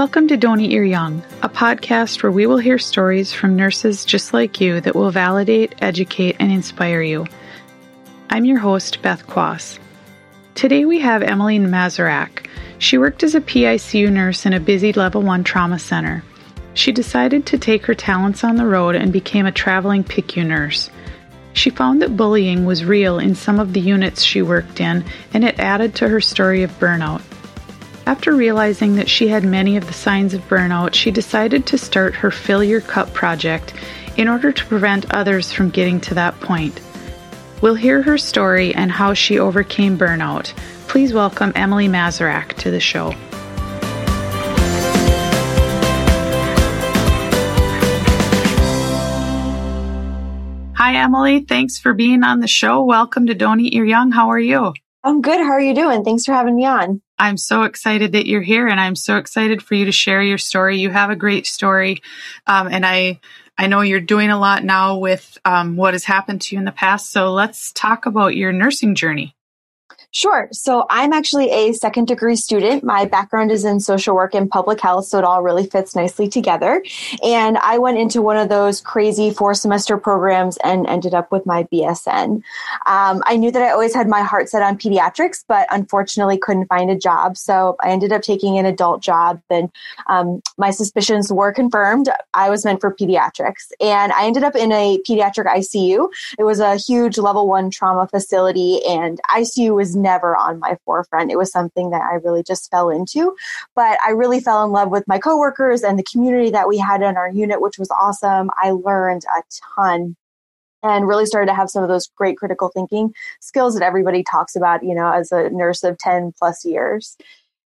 Welcome to Don't Eat Your Young, a podcast where we will hear stories from nurses just like you that will validate, educate, and inspire you. I'm your host, Beth Quass. Today we have Emily Mazurak. She worked as a PICU nurse in a busy level 1 trauma center. She decided to take her talents on the road and became a traveling PICU nurse. She found that bullying was real in some of the units she worked in, and it added to her story of burnout. After realizing that she had many of the signs of burnout, she decided to start her Fill Your Cup project in order to prevent others from getting to that point. We'll hear her story and how she overcame burnout. Please welcome Emily Mazurak to the show. Hi, Emily. Thanks for being on the show. Welcome to Don't Eat Your Young. How are you? I'm good. How are you doing? Thanks for having me on. I'm so excited that you're here, and I'm so excited for you to share your story. You have a great story, um, and I I know you're doing a lot now with um, what has happened to you in the past. So let's talk about your nursing journey. Sure. So I'm actually a second degree student. My background is in social work and public health, so it all really fits nicely together. And I went into one of those crazy four semester programs and ended up with my BSN. Um, I knew that I always had my heart set on pediatrics, but unfortunately couldn't find a job. So I ended up taking an adult job, and um, my suspicions were confirmed. I was meant for pediatrics, and I ended up in a pediatric ICU. It was a huge level one trauma facility, and ICU was never on my forefront. It was something that I really just fell into. But I really fell in love with my coworkers and the community that we had in our unit, which was awesome. I learned a ton and really started to have some of those great critical thinking skills that everybody talks about, you know, as a nurse of 10 plus years.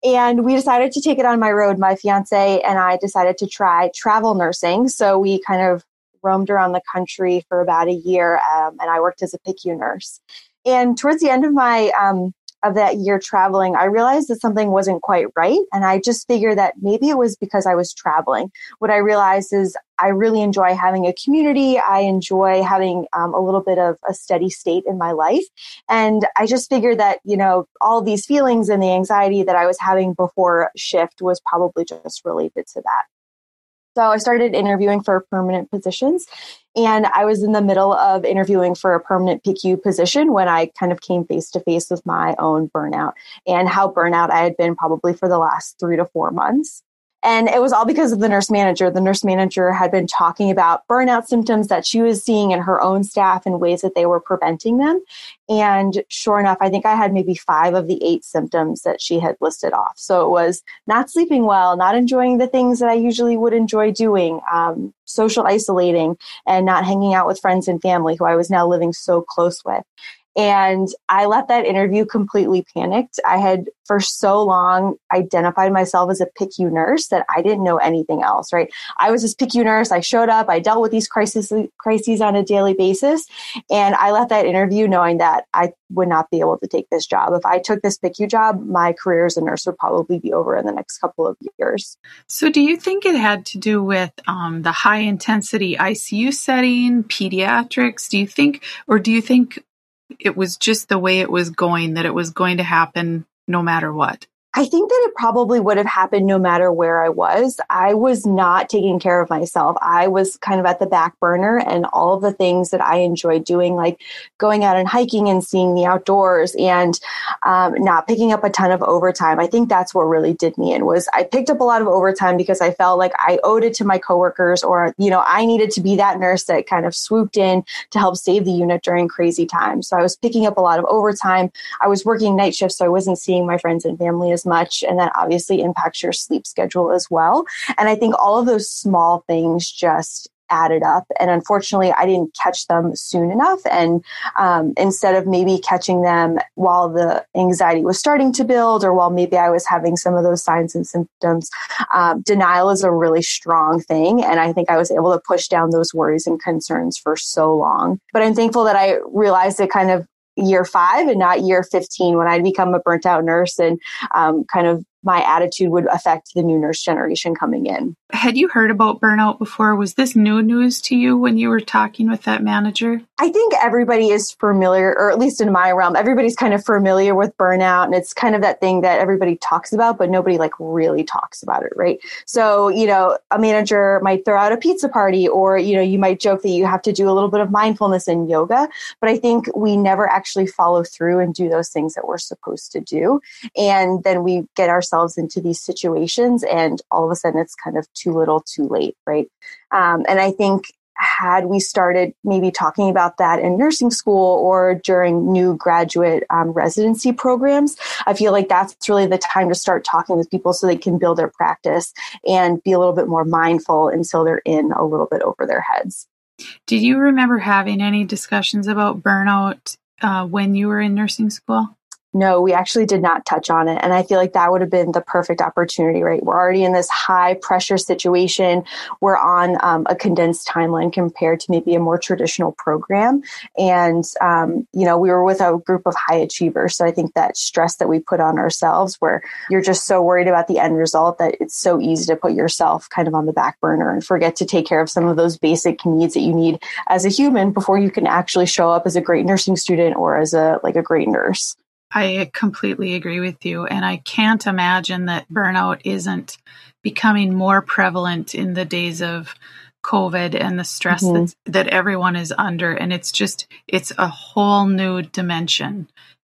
And we decided to take it on my road. My fiance and I decided to try travel nursing. So we kind of roamed around the country for about a year, um, and I worked as a PICU nurse. And towards the end of my um, of that year traveling, I realized that something wasn't quite right. And I just figured that maybe it was because I was traveling. What I realized is I really enjoy having a community. I enjoy having um, a little bit of a steady state in my life. And I just figured that, you know, all these feelings and the anxiety that I was having before shift was probably just related to that. So I started interviewing for permanent positions and I was in the middle of interviewing for a permanent PICU position when I kind of came face to face with my own burnout and how burnout I had been probably for the last three to four months. And it was all because of the nurse manager. The nurse manager had been talking about burnout symptoms that she was seeing in her own staff and ways that they were preventing them. And sure enough, I think I had maybe five of the eight symptoms that she had listed off. So it was not sleeping well, not enjoying the things that I usually would enjoy doing, um, social isolating, and not hanging out with friends and family who I was now living so close with. And I left that interview completely panicked. I had for so long identified myself as a PICU nurse that I didn't know anything else, right? I was this PICU nurse. I showed up. I dealt with these crises, crises on a daily basis. And I left that interview knowing that I would not be able to take this job. If I took this PICU job, my career as a nurse would probably be over in the next couple of years. So, do you think it had to do with um, the high intensity ICU setting, pediatrics? Do you think, or do you think it was just the way it was going that it was going to happen no matter what. I think that it probably would have happened no matter where I was. I was not taking care of myself. I was kind of at the back burner and all of the things that I enjoyed doing, like going out and hiking and seeing the outdoors and um, not picking up a ton of overtime. I think that's what really did me in was I picked up a lot of overtime because I felt like I owed it to my coworkers or, you know, I needed to be that nurse that kind of swooped in to help save the unit during crazy times. So I was picking up a lot of overtime. I was working night shifts, so I wasn't seeing my friends and family as much. And that obviously impacts your sleep schedule as well. And I think all of those small things just added up. And unfortunately, I didn't catch them soon enough. And um, instead of maybe catching them while the anxiety was starting to build, or while maybe I was having some of those signs and symptoms, um, denial is a really strong thing. And I think I was able to push down those worries and concerns for so long. But I'm thankful that I realized it kind of year five and not year 15 when I'd become a burnt out nurse and um, kind of my attitude would affect the new nurse generation coming in. Had you heard about burnout before? Was this new news to you when you were talking with that manager? I think everybody is familiar, or at least in my realm, everybody's kind of familiar with burnout. And it's kind of that thing that everybody talks about, but nobody like really talks about it, right? So, you know, a manager might throw out a pizza party, or, you know, you might joke that you have to do a little bit of mindfulness and yoga. But I think we never actually follow through and do those things that we're supposed to do. And then we get ourselves into these situations, and all of a sudden it's kind of too little, too late, right? Um, and I think had we started maybe talking about that in nursing school or during new graduate um, residency programs, I feel like that's really the time to start talking with people so they can build their practice and be a little bit more mindful until they're in a little bit over their heads. Did you remember having any discussions about burnout uh, when you were in nursing school? No, we actually did not touch on it. And I feel like that would have been the perfect opportunity, right? We're already in this high pressure situation. We're on um, a condensed timeline compared to maybe a more traditional program. And, um, you know, we were with a group of high achievers. So I think that stress that we put on ourselves, where you're just so worried about the end result that it's so easy to put yourself kind of on the back burner and forget to take care of some of those basic needs that you need as a human before you can actually show up as a great nursing student or as a like a great nurse. I completely agree with you. And I can't imagine that burnout isn't becoming more prevalent in the days of COVID and the stress mm-hmm. that everyone is under. And it's just, it's a whole new dimension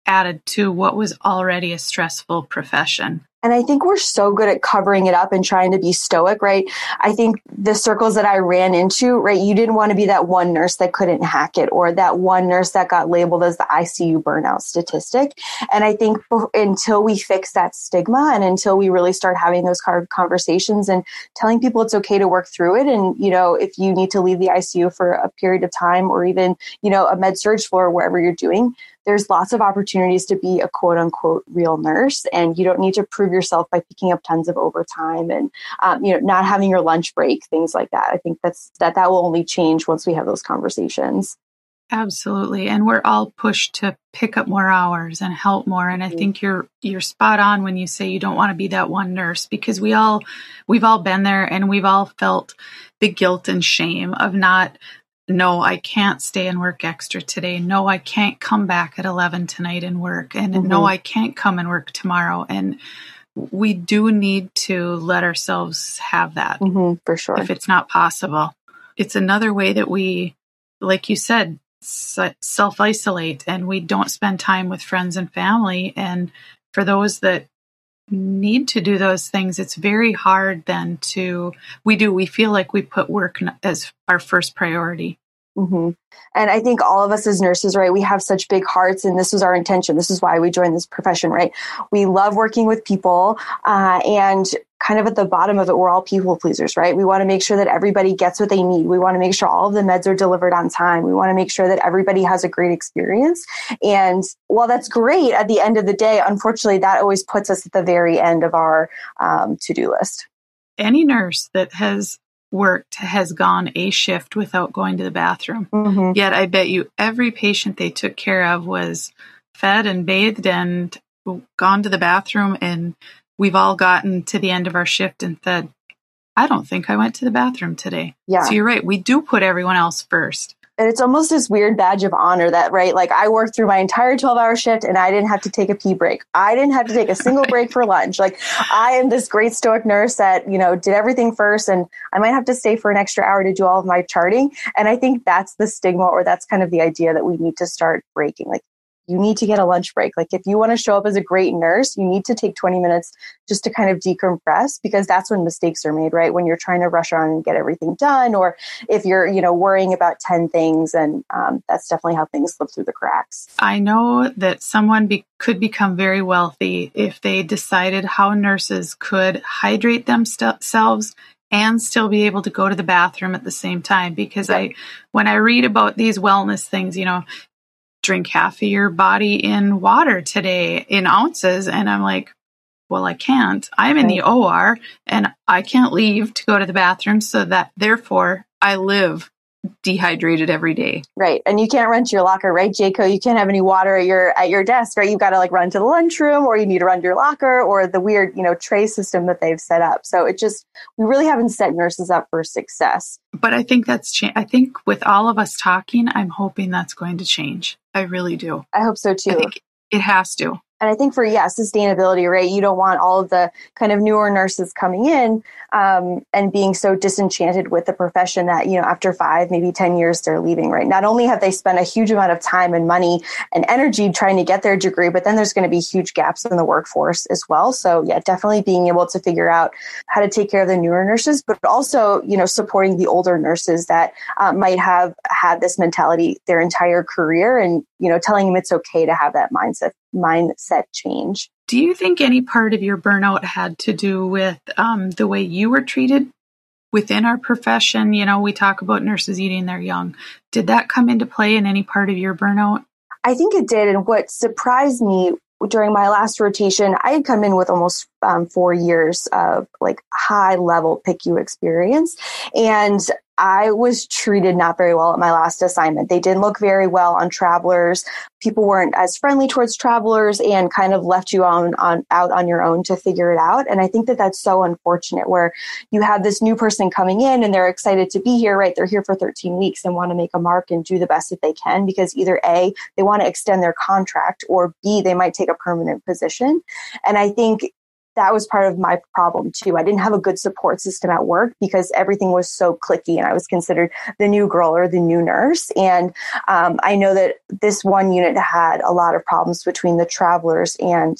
added to what was already a stressful profession. And I think we're so good at covering it up and trying to be stoic, right? I think the circles that I ran into, right, you didn't want to be that one nurse that couldn't hack it or that one nurse that got labeled as the ICU burnout statistic. And I think until we fix that stigma and until we really start having those conversations and telling people it's okay to work through it. And, you know, if you need to leave the ICU for a period of time or even, you know, a med surg floor, wherever you're doing, there's lots of opportunities to be a quote unquote real nurse and you don't need to prove yourself by picking up tons of overtime and um, you know not having your lunch break things like that. I think that's that that will only change once we have those conversations. Absolutely. And we're all pushed to pick up more hours and help more and i mm-hmm. think you're you're spot on when you say you don't want to be that one nurse because we all we've all been there and we've all felt the guilt and shame of not no, I can't stay and work extra today. No, I can't come back at 11 tonight and work. And mm-hmm. no, I can't come and work tomorrow. And we do need to let ourselves have that mm-hmm, for sure. If it's not possible, it's another way that we, like you said, self isolate and we don't spend time with friends and family. And for those that need to do those things, it's very hard then to, we do, we feel like we put work as our first priority. Mm-hmm. And I think all of us as nurses, right, we have such big hearts, and this was our intention. This is why we joined this profession, right? We love working with people, uh, and kind of at the bottom of it, we're all people pleasers, right? We want to make sure that everybody gets what they need. We want to make sure all of the meds are delivered on time. We want to make sure that everybody has a great experience. And while that's great, at the end of the day, unfortunately, that always puts us at the very end of our um, to do list. Any nurse that has worked has gone a shift without going to the bathroom. Mm-hmm. Yet I bet you every patient they took care of was fed and bathed and gone to the bathroom. And we've all gotten to the end of our shift and said, I don't think I went to the bathroom today. Yeah. So you're right. We do put everyone else first and it's almost this weird badge of honor that right like i worked through my entire 12 hour shift and i didn't have to take a pee break i didn't have to take a single break for lunch like i am this great stoic nurse that you know did everything first and i might have to stay for an extra hour to do all of my charting and i think that's the stigma or that's kind of the idea that we need to start breaking like you need to get a lunch break. Like if you want to show up as a great nurse, you need to take 20 minutes just to kind of decompress because that's when mistakes are made, right? When you're trying to rush on and get everything done, or if you're, you know, worrying about 10 things and um, that's definitely how things slip through the cracks. I know that someone be- could become very wealthy if they decided how nurses could hydrate themselves and still be able to go to the bathroom at the same time because i when i read about these wellness things you know drink half of your body in water today in ounces. And I'm like, well, I can't. I'm in the OR and I can't leave to go to the bathroom. So that therefore I live dehydrated every day. Right. And you can't run to your locker, right, JCAHO? You can't have any water at your at your desk, right? You've got to like run to the lunchroom or you need to run to your locker or the weird, you know, tray system that they've set up. So it just we really haven't set nurses up for success. But I think that's cha- I think with all of us talking, I'm hoping that's going to change. I really do. I hope so too. I think it has to and I think for yeah sustainability, right? You don't want all of the kind of newer nurses coming in um, and being so disenchanted with the profession that you know after five, maybe ten years, they're leaving. Right? Not only have they spent a huge amount of time and money and energy trying to get their degree, but then there's going to be huge gaps in the workforce as well. So yeah, definitely being able to figure out how to take care of the newer nurses, but also you know supporting the older nurses that uh, might have had this mentality their entire career, and you know telling them it's okay to have that mindset mindset change. Do you think any part of your burnout had to do with um, the way you were treated within our profession? You know, we talk about nurses eating their young. Did that come into play in any part of your burnout? I think it did. And what surprised me during my last rotation, I had come in with almost um, four years of like high level PICU experience. And I was treated not very well at my last assignment. They didn't look very well on travelers. People weren't as friendly towards travelers and kind of left you on, on out on your own to figure it out. And I think that that's so unfortunate where you have this new person coming in and they're excited to be here, right? They're here for 13 weeks and want to make a mark and do the best that they can because either A, they want to extend their contract or B, they might take a permanent position. And I think that was part of my problem too. I didn't have a good support system at work because everything was so clicky and I was considered the new girl or the new nurse. And um, I know that this one unit had a lot of problems between the travelers and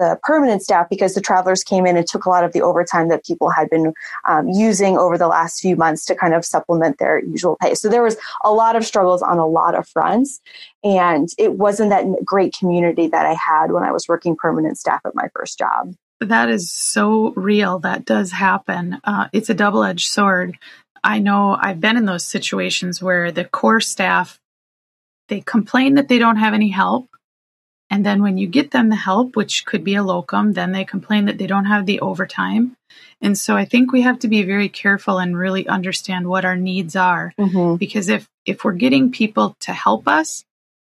the permanent staff because the travelers came in and took a lot of the overtime that people had been um, using over the last few months to kind of supplement their usual pay. So there was a lot of struggles on a lot of fronts. And it wasn't that great community that I had when I was working permanent staff at my first job that is so real. That does happen. Uh, it's a double edged sword. I know I've been in those situations where the core staff they complain that they don't have any help. And then when you get them the help, which could be a locum, then they complain that they don't have the overtime. And so I think we have to be very careful and really understand what our needs are. Mm-hmm. Because if, if we're getting people to help us,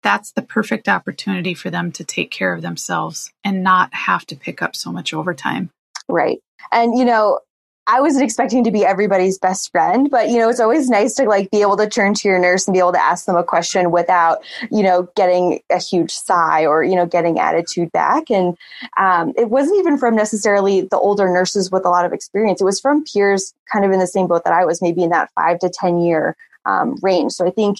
that's the perfect opportunity for them to take care of themselves and not have to pick up so much overtime. Right. And, you know, I wasn't expecting to be everybody's best friend, but you know, it's always nice to like be able to turn to your nurse and be able to ask them a question without, you know, getting a huge sigh or, you know, getting attitude back. And um, it wasn't even from necessarily the older nurses with a lot of experience. It was from peers kind of in the same boat that I was, maybe in that five to 10 year um, range. So I think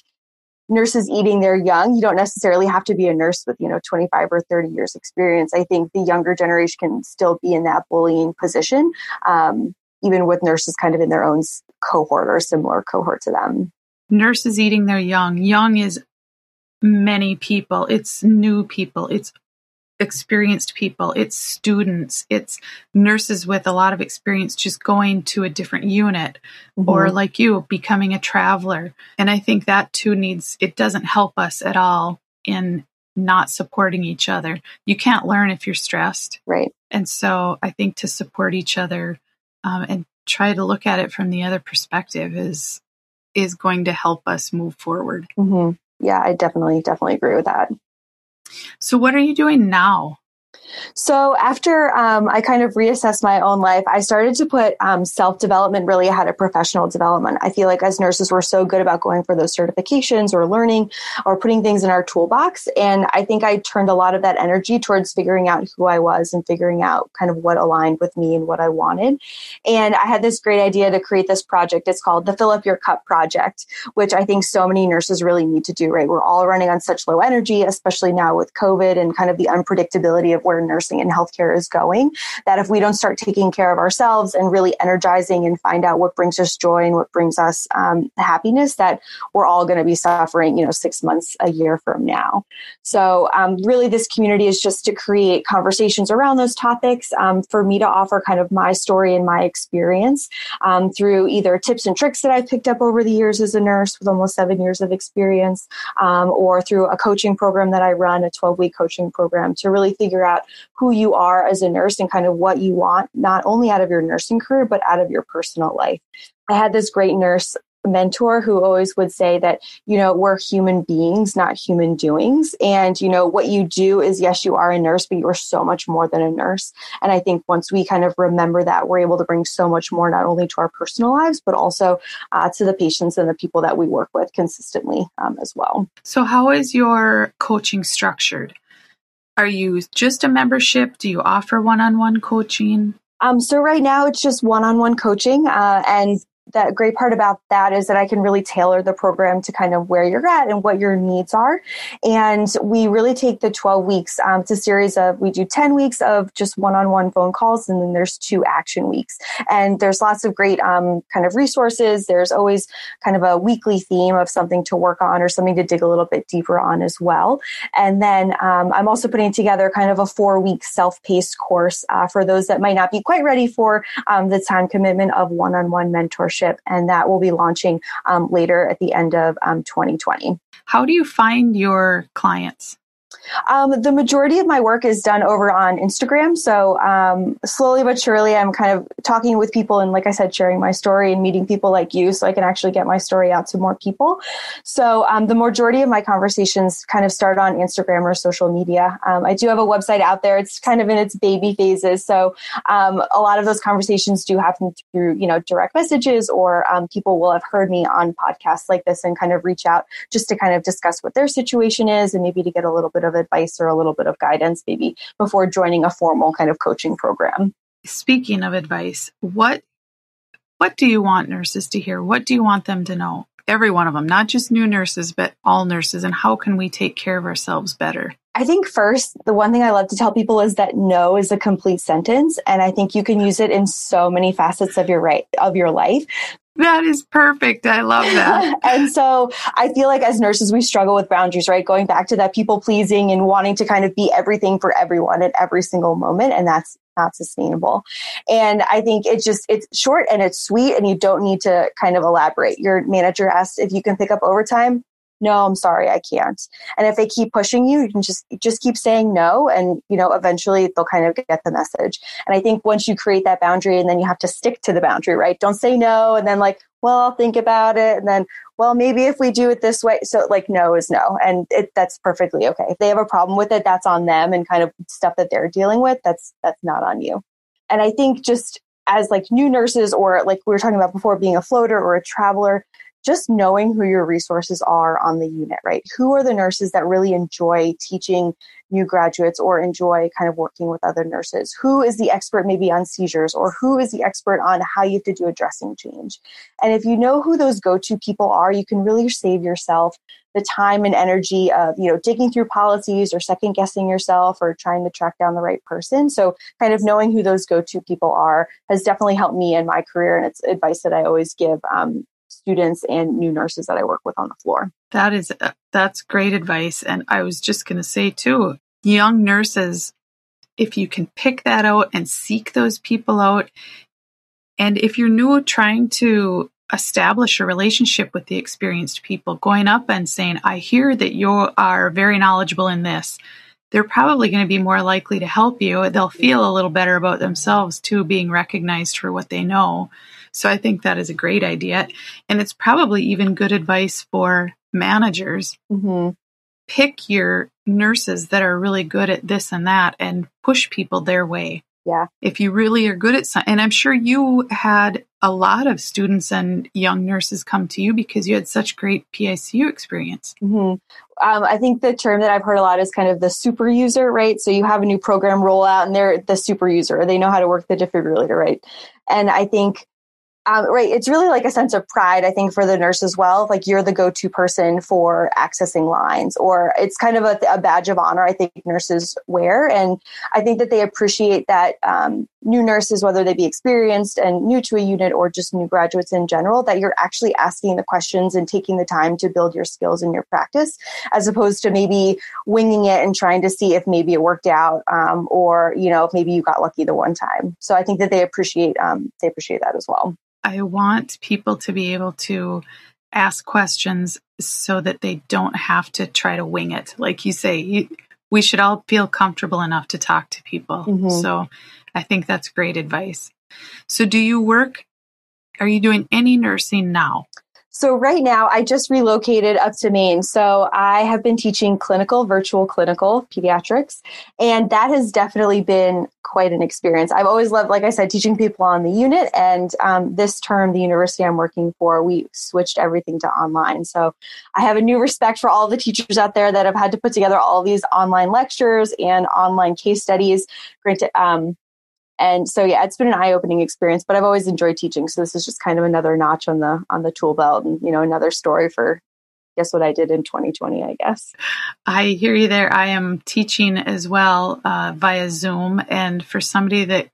nurses eating their young. You don't necessarily have to be a nurse with, you know, 25 or 30 years experience. I think the younger generation can still be in that bullying position, um, even with nurses kind of in their own cohort or similar cohort to them. Nurses eating their young. Young is many people. It's new people. It's experienced people, it's students, it's nurses with a lot of experience just going to a different unit, mm-hmm. or like you, becoming a traveler. And I think that too needs, it doesn't help us at all in not supporting each other. You can't learn if you're stressed. Right. And so I think to support each other um, and try to look at it from the other perspective is is going to help us move forward. Mm-hmm. Yeah, I definitely definitely agree with that. So, what are you doing now? So after um, I kind of reassessed my own life, I started to put um, self development really ahead of professional development. I feel like as nurses, we're so good about going for those certifications or learning or putting things in our toolbox. And I think I turned a lot of that energy towards figuring out who I was and figuring out kind of what aligned with me and what I wanted. And I had this great idea to create this project. It's called the Fill Up Your Cup Project, which I think so many nurses really need to do, right? We're all running on such low energy, especially now with COVID and kind of the unpredictability of where nursing and healthcare is going. That if we don't start taking care of ourselves and really energizing and find out what brings us joy and what brings us um, happiness, that we're all going to be suffering, you know, six months, a year from now. So, um, really, this community is just to create conversations around those topics um, for me to offer kind of my story and my experience um, through either tips and tricks that I've picked up over the years as a nurse with almost seven years of experience, um, or through a coaching program that I run, a 12 week coaching program to really figure out who you are as a nurse and kind of what you want, not only out of your nursing career, but out of your personal life. I had this great nurse mentor who always would say that, you know, we're human beings, not human doings. And, you know, what you do is, yes, you are a nurse, but you are so much more than a nurse. And I think once we kind of remember that, we're able to bring so much more, not only to our personal lives, but also uh, to the patients and the people that we work with consistently um, as well. So, how is your coaching structured? Are you just a membership? Do you offer one on one coaching? Um, so right now it's just one-on-one coaching, uh, and the great part about that is that I can really tailor the program to kind of where you're at and what your needs are. And we really take the 12 weeks. Um, it's a series of, we do 10 weeks of just one on one phone calls, and then there's two action weeks. And there's lots of great um, kind of resources. There's always kind of a weekly theme of something to work on or something to dig a little bit deeper on as well. And then um, I'm also putting together kind of a four week self paced course uh, for those that might not be quite ready for um, the time commitment of one on one mentorship and that will be launching um, later at the end of um, 2020. How do you find your clients? Um, the majority of my work is done over on Instagram. So um, slowly but surely, I'm kind of talking with people and, like I said, sharing my story and meeting people like you, so I can actually get my story out to more people. So um, the majority of my conversations kind of start on Instagram or social media. Um, I do have a website out there. It's kind of in its baby phases. So um, a lot of those conversations do happen through, you know, direct messages or um, people will have heard me on podcasts like this and kind of reach out just to kind of discuss what their situation is and maybe to get a little bit of advice or a little bit of guidance maybe before joining a formal kind of coaching program. Speaking of advice, what what do you want nurses to hear? What do you want them to know? Every one of them, not just new nurses, but all nurses, and how can we take care of ourselves better? I think first, the one thing I love to tell people is that no is a complete sentence. And I think you can use it in so many facets of your right of your life. That is perfect. I love that. and so I feel like as nurses, we struggle with boundaries, right? Going back to that people pleasing and wanting to kind of be everything for everyone at every single moment. And that's not sustainable. And I think it's just, it's short and it's sweet and you don't need to kind of elaborate. Your manager asks if you can pick up overtime no, I'm sorry, I can't. And if they keep pushing you, you can just just keep saying no, and you know eventually they'll kind of get the message. And I think once you create that boundary, and then you have to stick to the boundary, right? Don't say no, and then like, well, I'll think about it, and then, well, maybe if we do it this way, so like no is no, and it, that's perfectly okay. If they have a problem with it, that's on them, and kind of stuff that they're dealing with, that's that's not on you. And I think just as like new nurses or like we were talking about before being a floater or a traveler just knowing who your resources are on the unit, right? Who are the nurses that really enjoy teaching new graduates or enjoy kind of working with other nurses? Who is the expert maybe on seizures or who is the expert on how you have to do a dressing change? And if you know who those go-to people are, you can really save yourself the time and energy of, you know, digging through policies or second guessing yourself or trying to track down the right person. So kind of knowing who those go-to people are has definitely helped me in my career. And it's advice that I always give um, students and new nurses that I work with on the floor. That is uh, that's great advice and I was just going to say too, young nurses if you can pick that out and seek those people out and if you're new trying to establish a relationship with the experienced people, going up and saying, I hear that you are very knowledgeable in this they're probably going to be more likely to help you. They'll feel a little better about themselves too, being recognized for what they know. So I think that is a great idea. And it's probably even good advice for managers. Mm-hmm. Pick your nurses that are really good at this and that and push people their way. Yeah. If you really are good at some, and I'm sure you had a lot of students and young nurses come to you because you had such great PICU experience. Mm-hmm. Um, I think the term that I've heard a lot is kind of the super user, right? So you have a new program rollout and they're the super user. They know how to work the defibrillator, right? And I think um, right. It's really like a sense of pride, I think, for the nurse as well. Like you're the go-to person for accessing lines, or it's kind of a, a badge of honor. I think nurses wear, and I think that they appreciate that um, new nurses, whether they be experienced and new to a unit, or just new graduates in general, that you're actually asking the questions and taking the time to build your skills in your practice, as opposed to maybe winging it and trying to see if maybe it worked out, um, or you know, if maybe you got lucky the one time. So I think that they appreciate um, they appreciate that as well. I want people to be able to ask questions so that they don't have to try to wing it. Like you say, you, we should all feel comfortable enough to talk to people. Mm-hmm. So I think that's great advice. So, do you work? Are you doing any nursing now? So right now I just relocated up to Maine. So I have been teaching clinical, virtual clinical pediatrics, and that has definitely been quite an experience. I've always loved, like I said, teaching people on the unit. And um, this term, the university I'm working for, we switched everything to online. So I have a new respect for all the teachers out there that have had to put together all these online lectures and online case studies. Granted, um, and so yeah it's been an eye-opening experience but i've always enjoyed teaching. So this is just kind of another notch on the on the tool belt and you know another story for guess what i did in 2020 i guess. I hear you there. I am teaching as well uh, via zoom. And for somebody that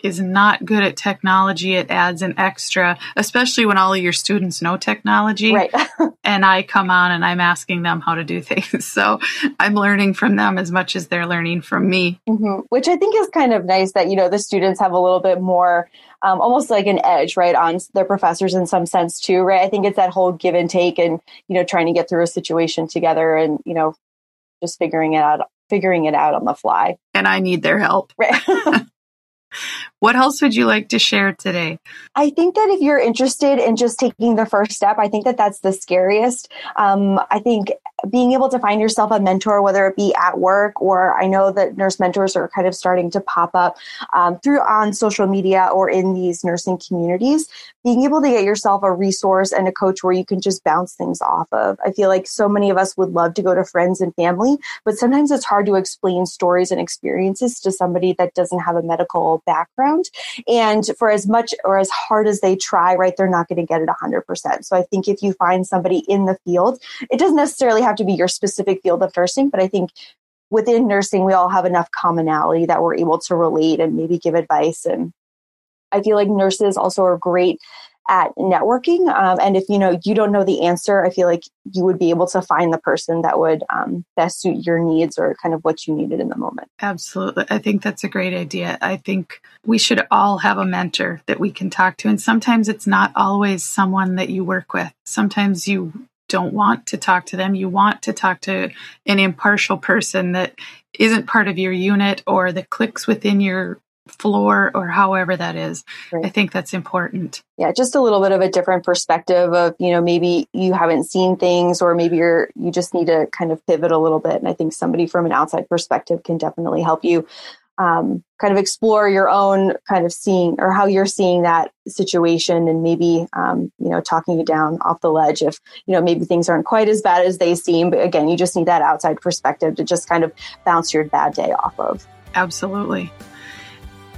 is not good at technology, it adds an extra, especially when all of your students know technology. Right. and I come on and I'm asking them how to do things. So I'm learning from them as much as they're learning from me. Mm-hmm. Which I think is kind of nice that, you know, the students have a little bit more, um, almost like an edge, right, on their professors in some sense too, right? I think it's that whole give and take and, you know, trying to get through a situation together and, you know, just figuring it out figuring it out on the fly. And I need their help. Right. What else would you like to share today? I think that if you're interested in just taking the first step, I think that that's the scariest. Um, I think being able to find yourself a mentor, whether it be at work or I know that nurse mentors are kind of starting to pop up um, through on social media or in these nursing communities, being able to get yourself a resource and a coach where you can just bounce things off of. I feel like so many of us would love to go to friends and family, but sometimes it's hard to explain stories and experiences to somebody that doesn't have a medical background. And for as much or as hard as they try, right, they're not going to get it 100%. So I think if you find somebody in the field, it doesn't necessarily have to be your specific field of nursing, but I think within nursing, we all have enough commonality that we're able to relate and maybe give advice. And I feel like nurses also are great at networking. Um, and if you know you don't know the answer, I feel like you would be able to find the person that would um, best suit your needs or kind of what you needed in the moment. Absolutely, I think that's a great idea. I think we should all have a mentor that we can talk to, and sometimes it's not always someone that you work with. Sometimes you don't want to talk to them. You want to talk to an impartial person that isn't part of your unit or that clicks within your floor or however that is. Right. I think that's important. Yeah, just a little bit of a different perspective of, you know, maybe you haven't seen things or maybe you're you just need to kind of pivot a little bit. And I think somebody from an outside perspective can definitely help you um, kind of explore your own kind of seeing or how you're seeing that situation and maybe um, you know talking you down off the ledge if you know maybe things aren't quite as bad as they seem. But again you just need that outside perspective to just kind of bounce your bad day off of. Absolutely.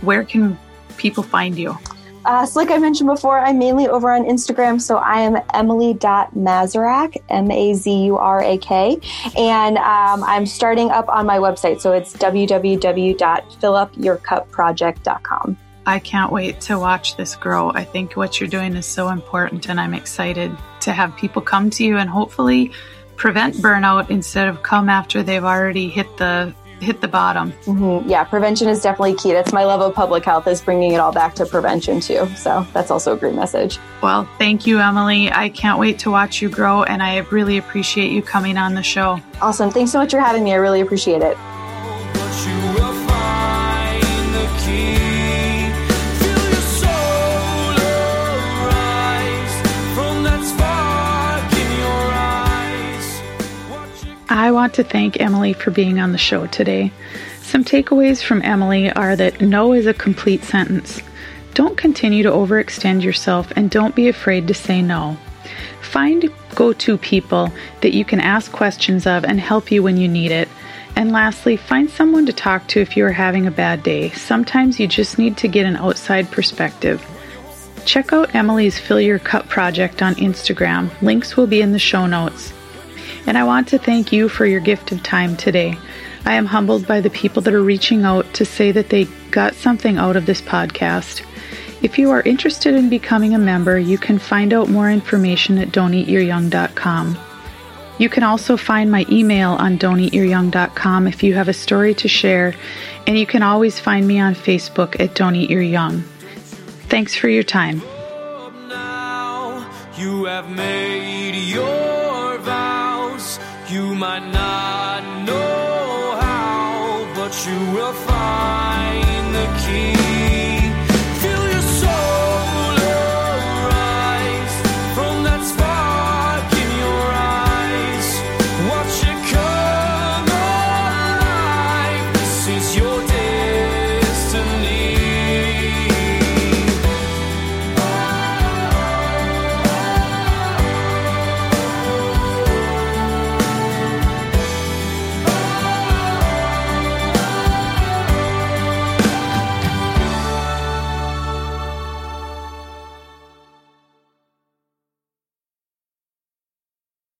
Where can people find you? Uh, so, like I mentioned before, I'm mainly over on Instagram. So, I am emily.mazurak, M A Z U R A K. And um, I'm starting up on my website. So, it's www.fillupyourcupproject.com. I can't wait to watch this grow. I think what you're doing is so important, and I'm excited to have people come to you and hopefully prevent burnout instead of come after they've already hit the hit the bottom. Mm-hmm. Yeah, prevention is definitely key. That's my love of public health is bringing it all back to prevention too. So that's also a great message. Well, thank you, Emily. I can't wait to watch you grow, and I really appreciate you coming on the show. Awesome. Thanks so much for having me. I really appreciate it. I want to thank Emily for being on the show today. Some takeaways from Emily are that no is a complete sentence. Don't continue to overextend yourself and don't be afraid to say no. Find go to people that you can ask questions of and help you when you need it. And lastly, find someone to talk to if you are having a bad day. Sometimes you just need to get an outside perspective. Check out Emily's Fill Your Cup project on Instagram. Links will be in the show notes. And I want to thank you for your gift of time today. I am humbled by the people that are reaching out to say that they got something out of this podcast. If you are interested in becoming a member, you can find out more information at don'teatyouryoung.com. You can also find my email on don'teatyouryoung.com if you have a story to share, and you can always find me on Facebook at Don't Eat Your Young. Thanks for your time. Might not know how, but you will find the key.